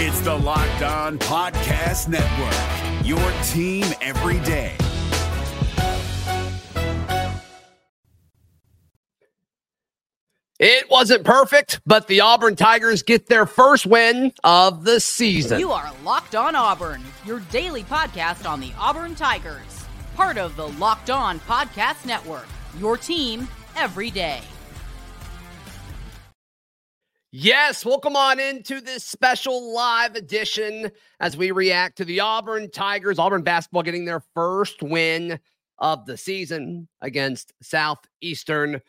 It's the Locked On Podcast Network, your team every day. It wasn't perfect, but the Auburn Tigers get their first win of the season. You are Locked On Auburn, your daily podcast on the Auburn Tigers, part of the Locked On Podcast Network, your team every day. Yes, welcome on into this special live edition as we react to the Auburn Tigers. Auburn basketball getting their first win of the season against Southeastern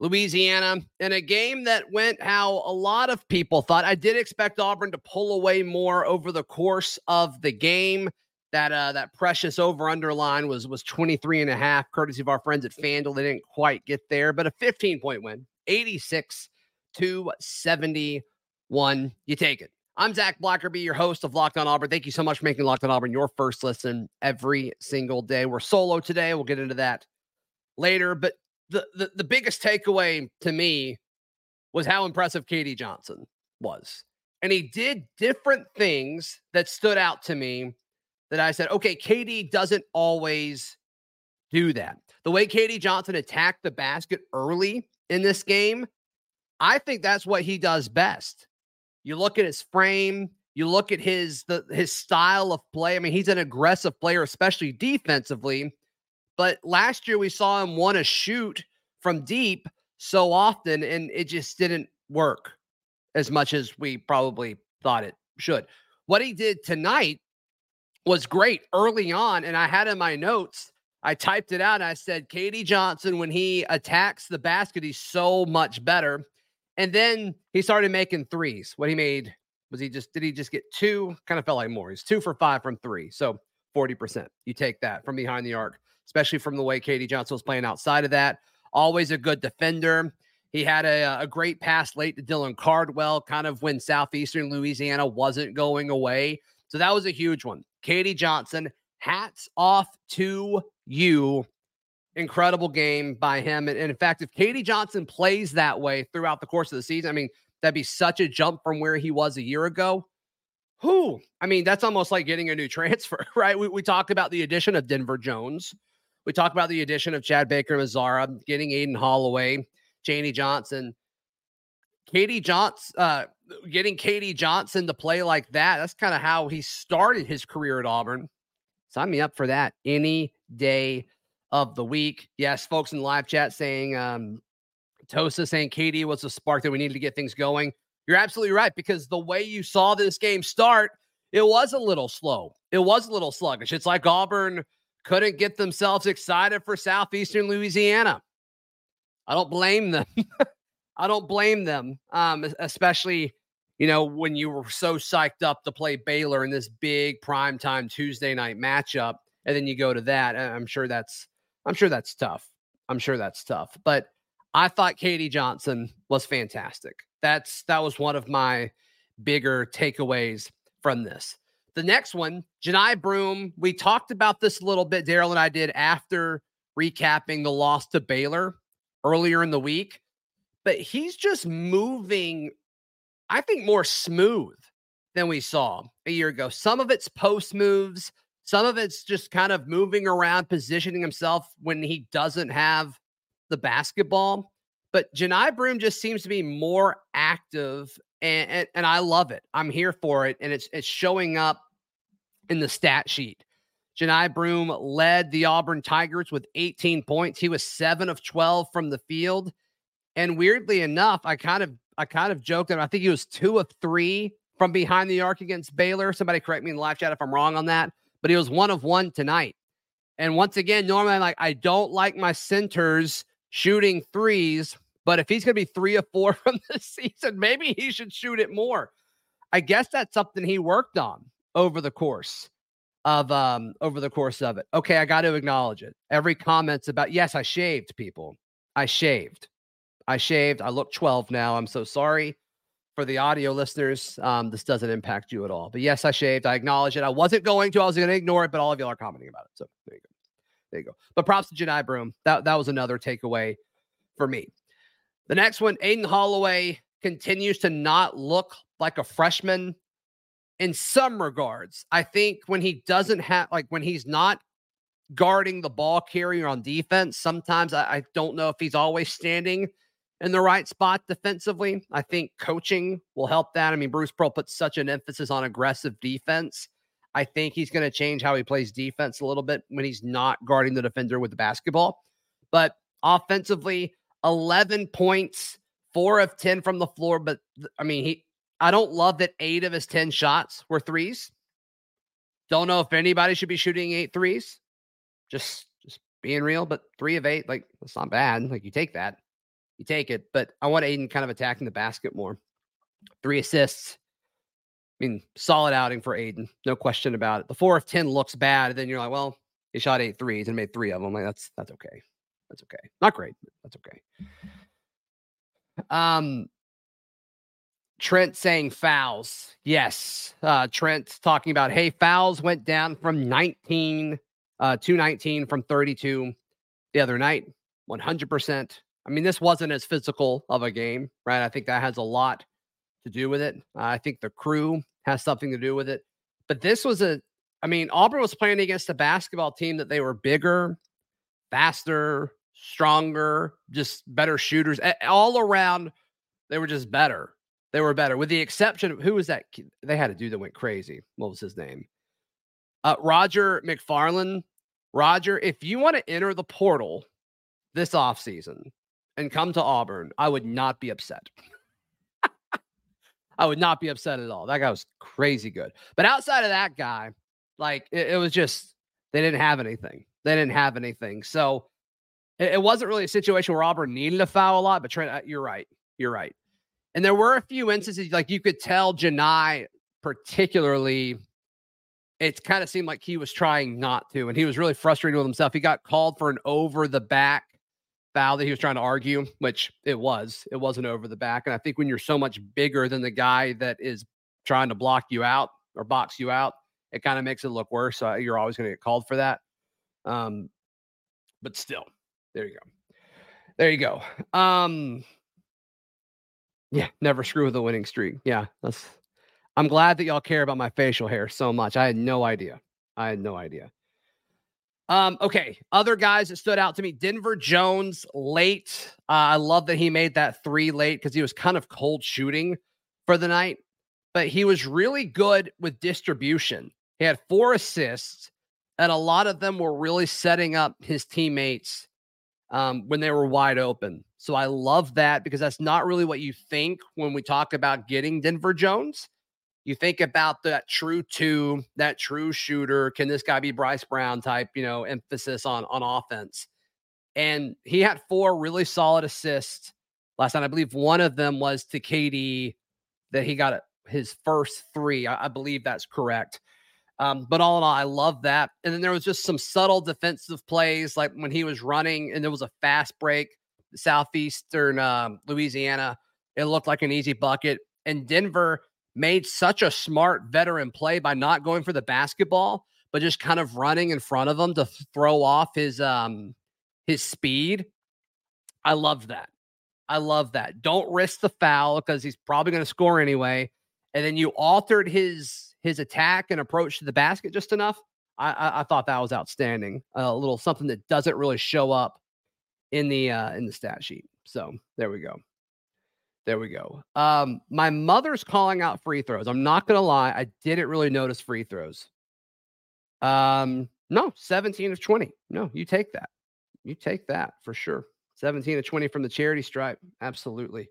Louisiana in a game that went how a lot of people thought. I did expect Auburn to pull away more over the course of the game. That uh, that precious over underline was was 23 and a half, courtesy of our friends at FanDuel. They didn't quite get there, but a 15 point win, 86 to 71. You take it. I'm Zach Blackerby, your host of Locked On Auburn. Thank you so much for making Locked On Auburn your first listen every single day. We're solo today. We'll get into that later, but the, the, the biggest takeaway to me was how impressive KD Johnson was. And he did different things that stood out to me that I said, okay, KD doesn't always do that. The way KD Johnson attacked the basket early in this game, I think that's what he does best. You look at his frame, you look at his the his style of play. I mean, he's an aggressive player, especially defensively. But last year we saw him want to shoot from deep so often, and it just didn't work as much as we probably thought it should. What he did tonight was great early on, and I had in my notes. I typed it out. I said, KD Johnson, when he attacks the basket, he's so much better. And then he started making threes. What he made was he just did he just get two? Kind of felt like more. He's two for five from three. So 40%. You take that from behind the arc especially from the way KD Johnson was playing outside of that. Always a good defender. He had a, a great pass late to Dylan Cardwell, kind of when Southeastern Louisiana wasn't going away. So that was a huge one. KD Johnson, hats off to you. Incredible game by him. And, and in fact, if KD Johnson plays that way throughout the course of the season, I mean, that'd be such a jump from where he was a year ago. Who? I mean, that's almost like getting a new transfer, right? We, we talked about the addition of Denver Jones. We talked about the addition of Chad Baker Mazara, getting Aden Holloway, Chaney Johnson. KD Johnson, uh, getting KD Johnson to play like that. That's kind of how he started his career at Auburn. Sign me up for that any day of the week. Yes, folks in live chat saying, um, Tosa saying KD was the spark that we needed to get things going. You're absolutely right because the way you saw this game start, it was a little slow. It was a little sluggish. It's like Auburn couldn't get themselves excited for Southeastern Louisiana. I don't blame them. I don't blame them, um, especially you know when you were so psyched up to play Baylor in this big primetime Tuesday night matchup, and then you go to that. I'm sure that's I'm sure that's tough. I'm sure that's tough. But I thought KD Johnson was fantastic. That's that was one of my bigger takeaways from this. The next one, Johni Broome. We talked about this a little bit, Daryl and I did after recapping the loss to Baylor earlier in the week. But he's just moving, I think, more smooth than we saw a year ago. Some of it's post moves, some of it's just kind of moving around, positioning himself when he doesn't have the basketball. But Johni Broome just seems to be more active and, and, and I love it. I'm here for it, and it's it's showing up in the stat sheet. Johni Broome led the Auburn Tigers with 18 points. He was seven of 12 from the field, and weirdly enough, I kind of I kind of joked that I think he was two of three from behind the arc against Baylor. Somebody correct me in the live chat if I'm wrong on that, but he was one of one tonight. And once again, normally I'm like I don't like my centers shooting threes but if he's going to be three or four from the season, maybe he should shoot it more. I guess that's something he worked on over the course of um over the course of it. Okay, I got to acknowledge it. Every comment's about yes, I shaved people. I shaved. I shaved. I look 12 now. I'm so sorry for the audio listeners. Um, this doesn't impact you at all. But yes, I shaved. I acknowledge it. I wasn't going to. I was going to ignore it, but all of y'all are commenting about it. So there you go. There you go. But props to Johni Broome. That that was another takeaway for me. The next one, Aden Holloway continues to not look like a freshman. in some regards. I think when he doesn't have, like, when he's not guarding the ball carrier on defense, sometimes I, I don't know if he's always standing in the right spot defensively. I think coaching will help that. I mean, Bruce Pearl puts such an emphasis on aggressive defense. I think he's going to change how he plays defense a little bit when he's not guarding the defender with the basketball. But offensively, 11 points, four of 10 from the floor. But I mean, he, I don't love that eight of his 10 shots were threes. Don't know if anybody should be shooting eight threes. Just, just being real, but three of eight, like that's not bad. Like you take that, you take it. But I want Aden kind of attacking the basket more. Three assists. I mean, solid outing for Aden. no question about it. The four of 10 looks bad. And then you're like, well, he shot eight threes and made three of them. Like that's that's okay. That's okay. Not great. that's okay. Um, Trent saying fouls. Yes. Uh, Trent talking about, hey, fouls went down from 19 uh, to 19 from 32 the other night. 100%. I mean, this wasn't as physical of a game, right? I think that has a lot to do with it. Uh, I think the crew has something to do with it. But this was a, I mean, Auburn was playing against a basketball team that they were bigger, faster, stronger, just better shooters. All around, they were just better. They were better, with the exception of who was that? They had a dude that went crazy. What was his name? Uh, Roger McFarland. Roger, if you want to enter the portal this offseason and come to Auburn, I would not be upset. I would not be upset at all. That guy was crazy good. But outside of that guy, like it, it was just, they didn't have anything. They didn't have anything. So it, it, wasn't really a situation where Auburn needed to foul a lot, but Trent, uh, you're right. You're right. And there were a few instances, like you could tell Janai particularly, it kind of seemed like he was trying not to, and he was really frustrated with himself. He got called for an over the back foul that he was trying to argue, which it was. It wasn't over the back. And I think when you're so much bigger than the guy that is trying to block you out or box you out, it kind of makes it look worse. So you're always going to get called for that. Um, but still, there you go. There you go. Um, yeah, never screw with a winning streak. Yeah, that's. I'm glad that y'all care about my facial hair so much. I had no idea. I had no idea. Um, okay, other guys that stood out to me: Denver Jones late. Uh, I love that he made that three late because he was kind of cold shooting for the night, but he was really good with distribution. He had four assists, and a lot of them were really setting up his teammates um, when they were wide open. So I love that because that's not really what you think when we talk about getting Denver Jones. You think about that true two, that true shooter. Can this guy be Bryce Brown type, you know, emphasis on on offense? And he had four really solid assists last night. I believe one of them was to KD that he got his first three. I, I believe that's correct. Um, but all in all, I love that. And then there was just some subtle defensive plays, like when he was running and there was a fast break, southeastern um, Louisiana. It looked like an easy bucket. And Denver made such a smart veteran play by not going for the basketball, but just kind of running in front of him to throw off his um his speed. I love that. I love that. Don't risk the foul because he's probably going to score anyway. And then you altered his his attack and approach to the basket just enough. I, I, I thought that was outstanding. A little something that doesn't really show up in the uh, in the stat sheet. So there we go. There we go. Um, my mother's calling out free throws. I'm not gonna lie, I didn't really notice free throws. Um, no, 17 of 20. No, you take that. You take that for sure. 17 of 20 from the charity stripe. Absolutely.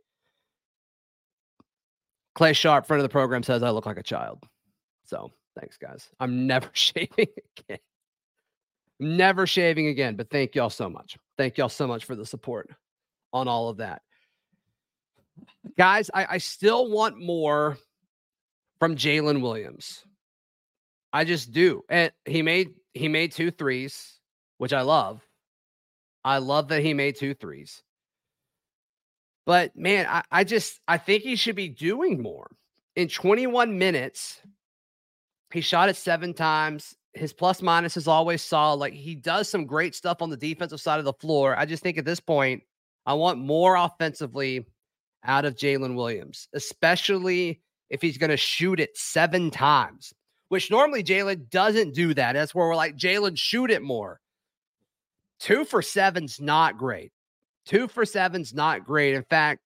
Clay Sharp, friend of the program, says I look like a child. So thanks, guys. I'm never shaving again. I'm Never shaving again. But thank y'all so much. Thank y'all so much for the support on all of that. Guys, I, I still want more from Jaylin Williams. I just do. And he made he made two threes, which I love. I love that he made two threes. But man, I, I just I think he should be doing more. In 21 minutes, he shot it seven times. His plus minus is always solid. Like he does some great stuff on the defensive side of the floor. I just think at this point, I want more offensively out of Jaylin Williams, especially if he's going to shoot it seven times, which normally Jaylin doesn't do that. That's where we're like, Jaylin, shoot it more. Two for seven's not great. Two for seven's not great. In fact,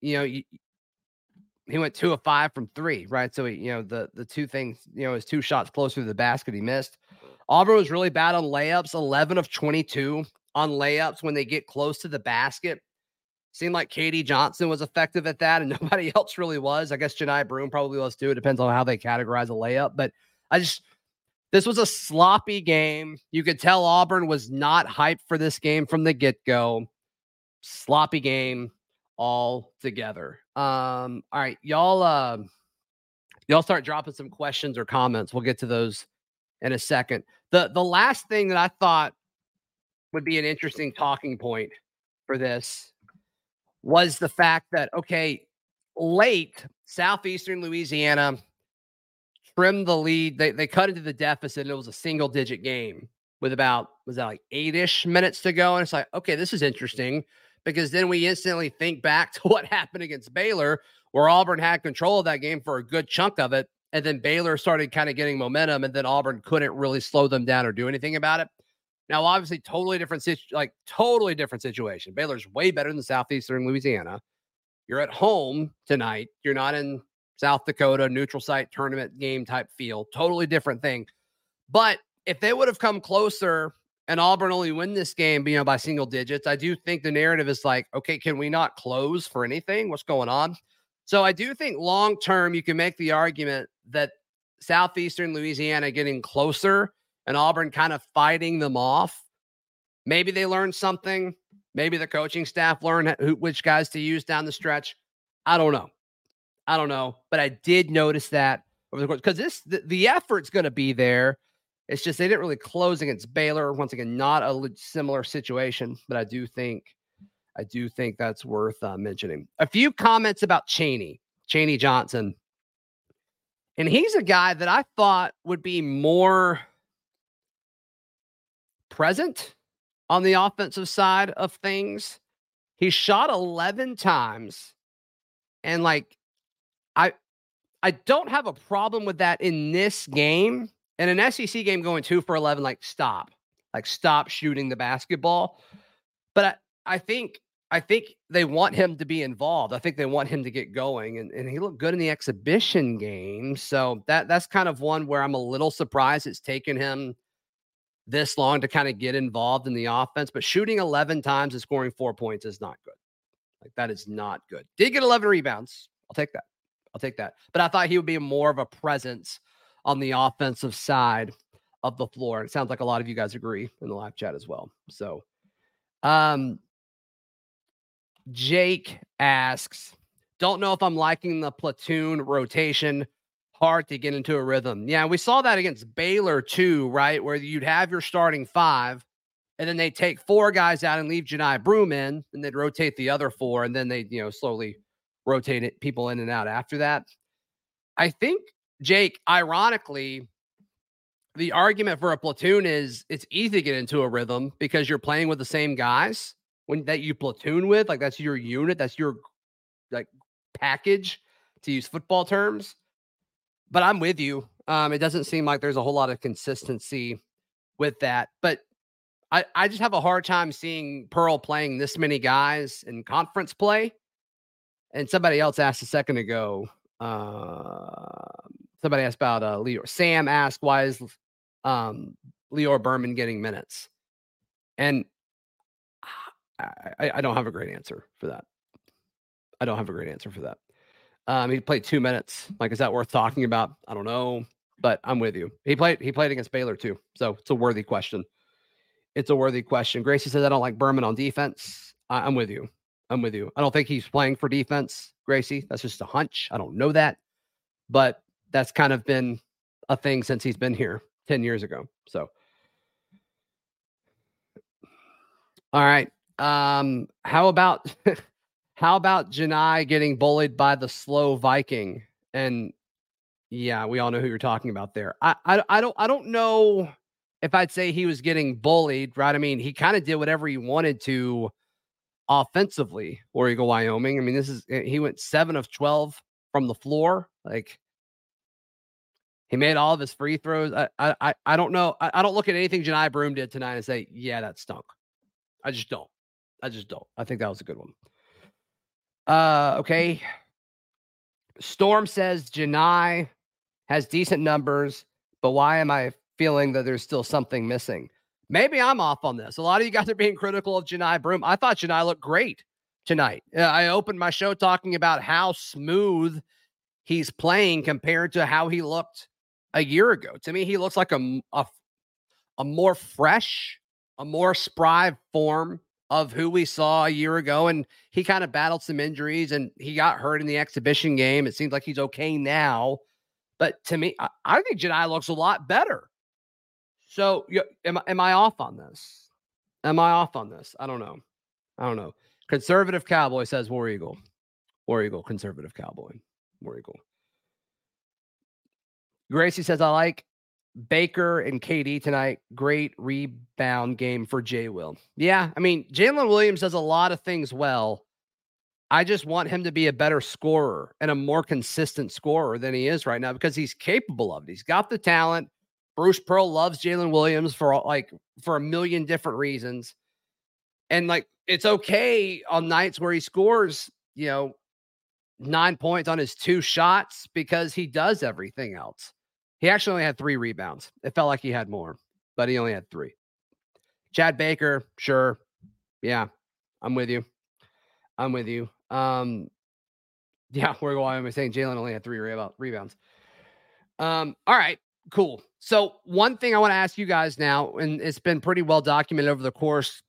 you know, he went two of five from three, right? So, he, you know, the the two things, you know, his two shots closer to the basket he missed. Auburn was really bad on layups, 11 of 22 on layups when they get close to the basket. Seemed like KD Johnson was effective at that, and nobody else really was. I guess Johni Broome probably was too. It depends on how they categorize a layup. But I just this was a sloppy game. You could tell Auburn was not hyped for this game from the get-go. Sloppy game all together. Um, all right, y'all uh y'all start dropping some questions or comments. We'll get to those in a second. The the last thing that I thought would be an interesting talking point for this was the fact that okay, late southeastern Louisiana trimmed the lead. They they cut into the deficit. And it was a single digit game with about was that like eight ish minutes to go, and it's like okay, this is interesting because then we instantly think back to what happened against Baylor, where Auburn had control of that game for a good chunk of it. And then Baylor started kind of getting momentum, and then Auburn couldn't really slow them down or do anything about it. Now, obviously, totally different, like totally different situation. Baylor's way better than Southeastern Louisiana. You're at home tonight. You're not in South Dakota, neutral site tournament game type feel. Totally different thing. But if they would have come closer and Auburn only win this game, you know, by single digits, I do think the narrative is like, okay, can we not close for anything? What's going on? So I do think long term, you can make the argument that Southeastern Louisiana getting closer and Auburn kind of fighting them off. Maybe they learned something. Maybe the coaching staff learned who, which guys to use down the stretch. I don't know. I don't know. But I did notice that over the course because this the, the effort's going to be there. It's just they didn't really close against Baylor. Once again, not a similar situation, but I do think I do think that's worth uh, mentioning. A few comments about Chaney, Chaney Johnson. And he's a guy that I thought would be more present on the offensive side of things. He shot 11 times and like I I don't have a problem with that in this game. In an SEC game going 2 for 11 like stop. Like stop shooting the basketball. But I, I think I think they want him to be involved. I think they want him to get going, and, and he looked good in the exhibition game. So that that's kind of one where I'm a little surprised it's taken him this long to kind of get involved in the offense. But shooting 11 times and scoring four points is not good. Like that is not good. Did get 11 rebounds. I'll take that. I'll take that. But I thought he would be more of a presence on the offensive side of the floor. It sounds like a lot of you guys agree in the live chat as well. So, um, Jake asks, don't know if I'm liking the platoon rotation. Hard to get into a rhythm. Yeah, we saw that against Baylor too, right? Where you'd have your starting five, and then they take four guys out and leave Johni Broome in, and they'd rotate the other four, and then they, you know, slowly rotate it, people in and out after that. I think, Jake, ironically, the argument for a platoon is it's easy to get into a rhythm because you're playing with the same guys when that you platoon with, like that's your unit, that's your like package to use football terms. But I'm with you. Um, it doesn't seem like there's a whole lot of consistency with that. But I, I just have a hard time seeing Pearl playing this many guys in conference play. And somebody else asked a second ago. Uh, somebody asked about uh, Leo. Sam asked, "Why is um, Lior Berman getting minutes?" And I, I don't have a great answer for that. I don't have a great answer for that. Um, he played two minutes. Like, is that worth talking about? I don't know, but I'm with you. He played. He played against Baylor too, so it's a worthy question. It's a worthy question. Gracie says I don't like Berman on defense. I, I'm with you. I'm with you. I don't think he's playing for defense, Gracie. That's just a hunch. I don't know that, but that's kind of been a thing since he's been here 10 years ago. So, all right. Um, how about how about Johni getting bullied by the slow Viking? And yeah, we all know who you're talking about there. I I, I don't I don't know if I'd say he was getting bullied, right? I mean, he kind of did whatever he wanted to offensively, Eagle Wyoming. I mean, this is eh, he went seven of 12 from the floor. Like he made all of his free throws. I I I don't know. I, I don't look at anything Johni Broome did tonight and say, yeah, that stunk. I just don't. I just don't. I think that was a good one. Uh okay. Storm says Johni has decent numbers, but why am I feeling that there's still something missing? Maybe I'm off on this. A lot of you guys are being critical of Johni Broome. I thought Johni looked great tonight. I opened my show talking about how smooth he's playing compared to how he looked a year ago. To me, he looks like a, a, a more fresh, a more spry form of who we saw a year ago. And he kind of battled some injuries and he got hurt in the exhibition game. It seems like he's okay now. But to me, I, I think Jedi looks a lot better. So am, am I off on this? Am I off on this? I don't know. I don't know. Conservative Cowboy says War Eagle. War Eagle, conservative Cowboy. War Eagle. Gracie says, I like Baker and KD tonight. Great rebound game for Jay Will. Yeah, I mean, Jaylin Williams does a lot of things well. I just want him to be a better scorer and a more consistent scorer than he is right now because he's capable of it. He's got the talent. Bruce Pearl loves Jaylin Williams for like for a million different reasons. And like it's okay on nights where he scores, you know, nine points on his two shots because he does everything else. He actually only had three rebounds. It felt like he had more, but he only had three. Chad Baker, sure. Yeah, I'm with you. I'm with you. Um, yeah, we're going. I'm saying Jaylin only had three rebounds. Um, all right, cool. So one thing I want to ask you guys now, and it's been pretty well documented over the course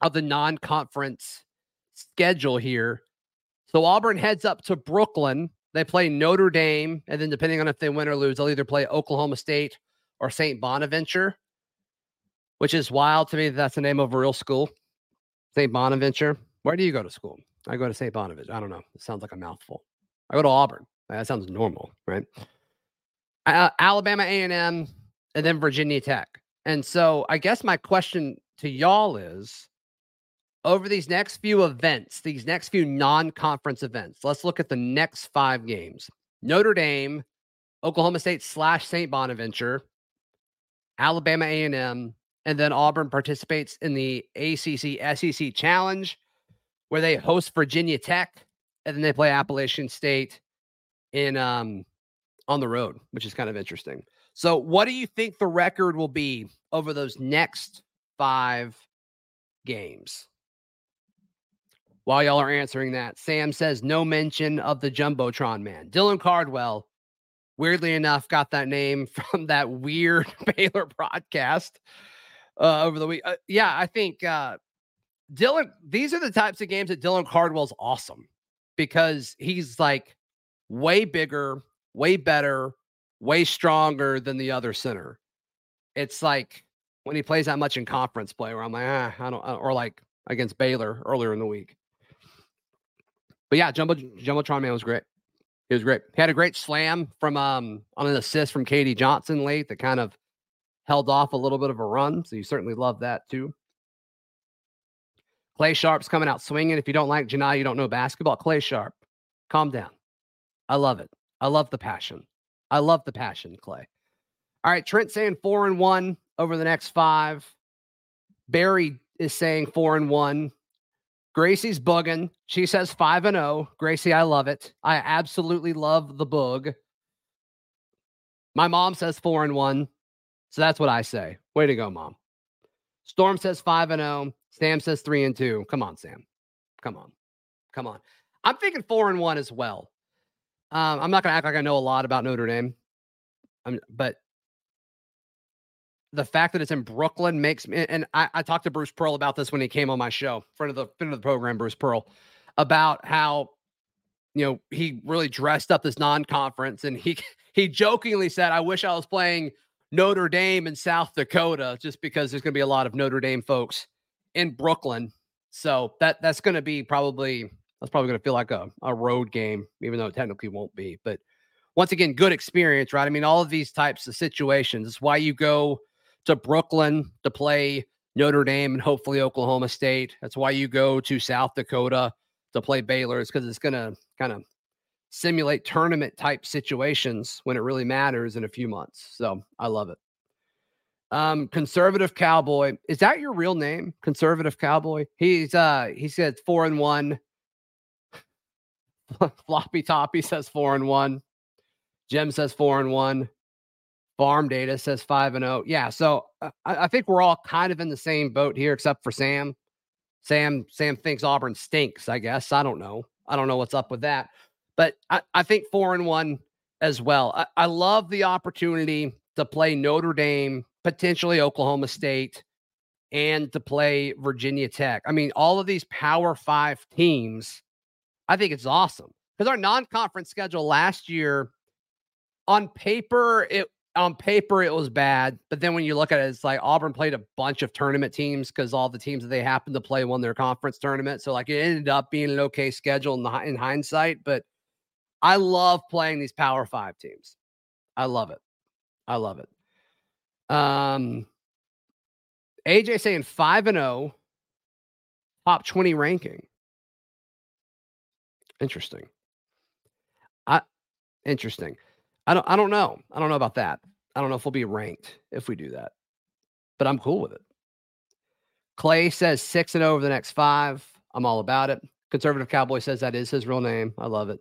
of the non-conference schedule here. So Auburn heads up to Brooklyn they play Notre Dame, and then depending on if they win or lose, they'll either play Oklahoma State or St. Bonaventure, which is wild to me. That that's the name of a real school, St. Bonaventure. Where do you go to school? I go to St. Bonaventure. I don't know. It sounds like a mouthful. I go to Auburn. That sounds normal, right? Uh, Alabama A&M, and then Virginia Tech. And so I guess my question to y'all is over these next few events, these next few non-conference events, let's look at the next five games. Notre Dame, Oklahoma State slash St. Bonaventure, Alabama A&M, and then Auburn participates in the ACC SEC Challenge, where they host Virginia Tech, and then they play Appalachian State in um on the road, which is kind of interesting. So, what do you think the record will be over those next five games? While y'all are answering that, Sam says no mention of the Jumbotron man. Dylan Cardwell, weirdly enough, got that name from that weird Baylor broadcast uh, over the week. Uh, yeah, I think uh, Dylan, these are the types of games that Dylan Cardwell's awesome because he's like way bigger, way better, way stronger than the other center. It's like when he plays that much in conference play where I'm like, ah, I don't, or like against Baylor earlier in the week. But yeah, Jumbo Jumbotron man was great. He was great. He had a great slam from um on an assist from KD Johnson late that kind of held off a little bit of a run. So you certainly love that too. Clay Sharp's coming out swinging. If you don't like Johni, you don't know basketball. Clay Sharp, calm down. I love it. I love the passion. I love the passion, Clay. All right, Trent saying four and one over the next five. Barry is saying four and one. Gracie's bugging. She says 5 and 0. Gracie, I love it. I absolutely love the bug. My mom says 4 and 1. So that's what I say. Way to go, mom. Storm says 5 and 0. Sam says 3 and 2. Come on, Sam. Come on. Come on. I'm thinking 4 and 1 as well. Um, I'm not going to act like I know a lot about Notre Dame. I'm, but the fact that it's in Brooklyn makes me and I, I, talked to Bruce Pearl about this when he came on my show, friend of the friend of the program, Bruce Pearl, about how you know he really dressed up this non-conference and he he jokingly said, I wish I was playing Notre Dame in South Dakota just because there's gonna be a lot of Notre Dame folks in Brooklyn. So that that's gonna be probably that's probably gonna feel like a, a road game, even though it technically won't be. But once again, good experience, right? I mean, all of these types of situations. It's why you go to Brooklyn to play Notre Dame and hopefully Oklahoma State. That's why you go to South Dakota to play Baylor, is because it's going to kind of simulate tournament type situations when it really matters in a few months. So I love it. Um, conservative cowboy. Is that your real name? Conservative cowboy. He's uh he said four and one. Floppy Toppy says four and one. Jim says four and one. Farm data says five and oh. Yeah, so uh, I, I think we're all kind of in the same boat here, except for Sam. Sam Sam thinks Auburn stinks. I guess I don't know. I don't know what's up with that, but I, I think four and one as well. I, I love the opportunity to play Notre Dame potentially Oklahoma State, and to play Virginia Tech. I mean, all of these Power Five teams, I think it's awesome because our non-conference schedule last year, on paper, it on paper it was bad, but then when you look at it, it's like Auburn played a bunch of tournament teams because all the teams that they happened to play won their conference tournament. So like it ended up being an okay schedule in, the, in hindsight, but I love playing these Power Five teams. I love it. I love it. Um, AJ saying five and zero, oh, top twenty ranking. Interesting. I interesting. I don't. I don't know. I don't know about that. I don't know if we'll be ranked if we do that, but I'm cool with it. Clay says six and zero oh over the next five. I'm all about it. Conservative Cowboy says that is his real name. I love it.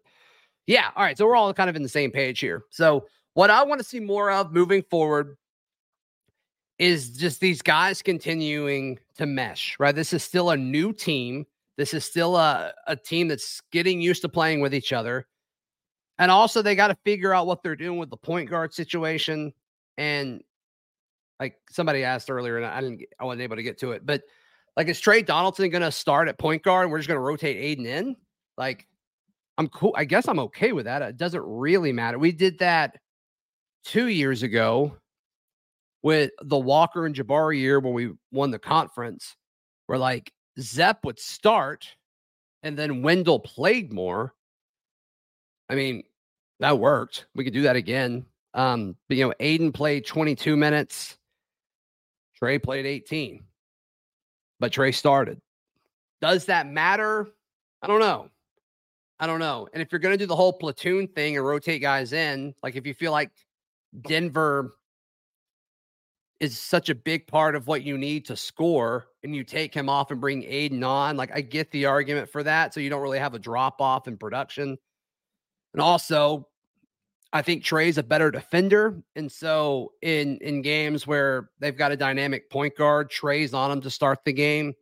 Yeah. All right. So we're all kind of in the same page here. So what I want to see more of moving forward is just these guys continuing to mesh, right? This is still a new team. This is still a, a team that's getting used to playing with each other. And also, they got to figure out what they're doing with the point guard situation. And like somebody asked earlier, and I didn't, I wasn't able to get to it, but like, is Tre Donaldson going to start at point guard we're just going to rotate Aden in? Like, I'm cool. I guess I'm okay with that. It doesn't really matter. We did that two years ago with the Walker and Jabari year when we won the conference, where like Zep would start and then Wendell played more. I mean, that worked. We could do that again. Um, but you know, Aden played 22 minutes, Tre played 18, but Tre started. Does that matter? I don't know. I don't know. And if you're going to do the whole platoon thing and rotate guys in, like if you feel like Denver is such a big part of what you need to score and you take him off and bring Aden on. Like I get the argument for that. So you don't really have a drop off in production. And also, I think Tre's a better defender. And so in in games where they've got a dynamic point guard, Tre's on him to start the game.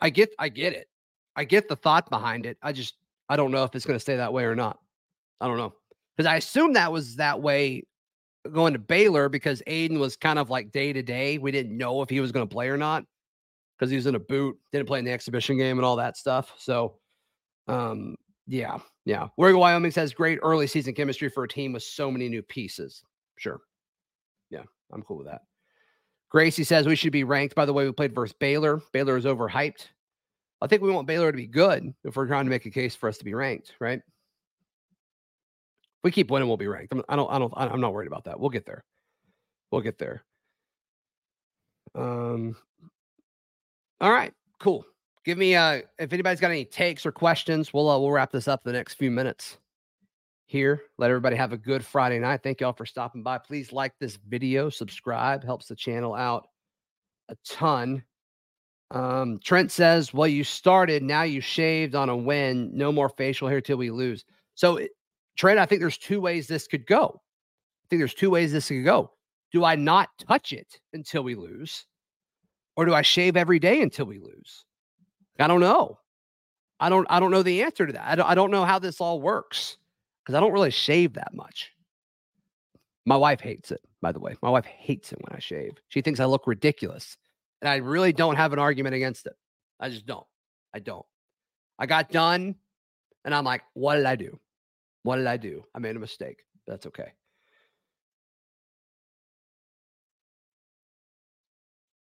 I get I get it. I get the thought behind it. I just I don't know if it's going to stay that way or not. I don't know. Because I assume that was that way going to Baylor because Aden was kind of like day to day. We didn't know if he was going to play or not because he was in a boot, didn't play in the exhibition game and all that stuff. So, um, yeah, yeah. Warrior Wyoming says great early season chemistry for a team with so many new pieces. Sure. Yeah, I'm cool with that. Gracie says we should be ranked by the way we played versus Baylor. Baylor is overhyped. I think we want Baylor to be good if we're trying to make a case for us to be ranked, right? we keep winning, we'll be ranked. I'm, I don't, I don't, I'm not worried about that. We'll get there. We'll get there. Um. All right, cool. Give me uh if anybody's got any takes or questions, we'll uh, we'll wrap this up the next few minutes here. Let everybody have a good Friday night. Thank y'all for stopping by. Please like this video, subscribe, helps the channel out a ton. Um, Trent says, Well, you started, now you shaved on a win. No more facial hair till we lose. So it, Trent, I think there's two ways this could go. I think there's two ways this could go. Do I not touch it until we lose? Or do I shave every day until we lose? I don't know. I don't I don't know the answer to that. I don't, I don't know how this all works because I don't really shave that much. My wife hates it, by the way. My wife hates it when I shave. She thinks I look ridiculous. And I really don't have an argument against it. I just don't. I don't. I got done and I'm like, what did I do? What did I do? I made a mistake. That's okay.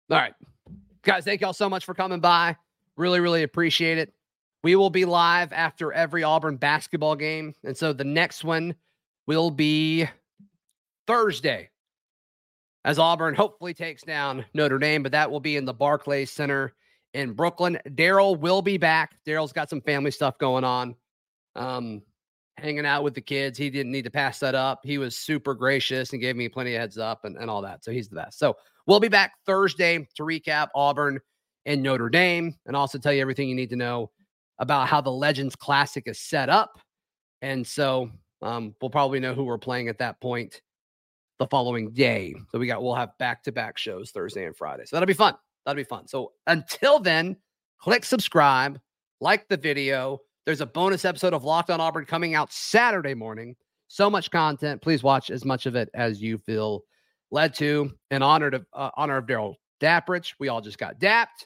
All right. Guys, thank y'all so much for coming by. Really, really appreciate it. We will be live after every Auburn basketball game. And so the next one will be Thursday as Auburn hopefully takes down Notre Dame, but that will be in the Barclays Center in Brooklyn. Daryl will be back. Daryl's got some family stuff going on. Um, hanging out with the kids. He didn't need to pass that up. He was super gracious and gave me plenty of heads up and, and all that. So he's the best. So we'll be back Thursday to recap Auburn and Notre Dame and also tell you everything you need to know about how the Legends Classic is set up. And so um, we'll probably know who we're playing at that point the following day. So we got we'll have back to back shows Thursday and Friday. So that'll be fun. That'll be fun. So until then, click subscribe, like the video. There's a bonus episode of Locked on Auburn coming out Saturday morning. So much content. Please watch as much of it as you feel led to. In honor of uh, honor of Daryl Daprich, we all just got dapped.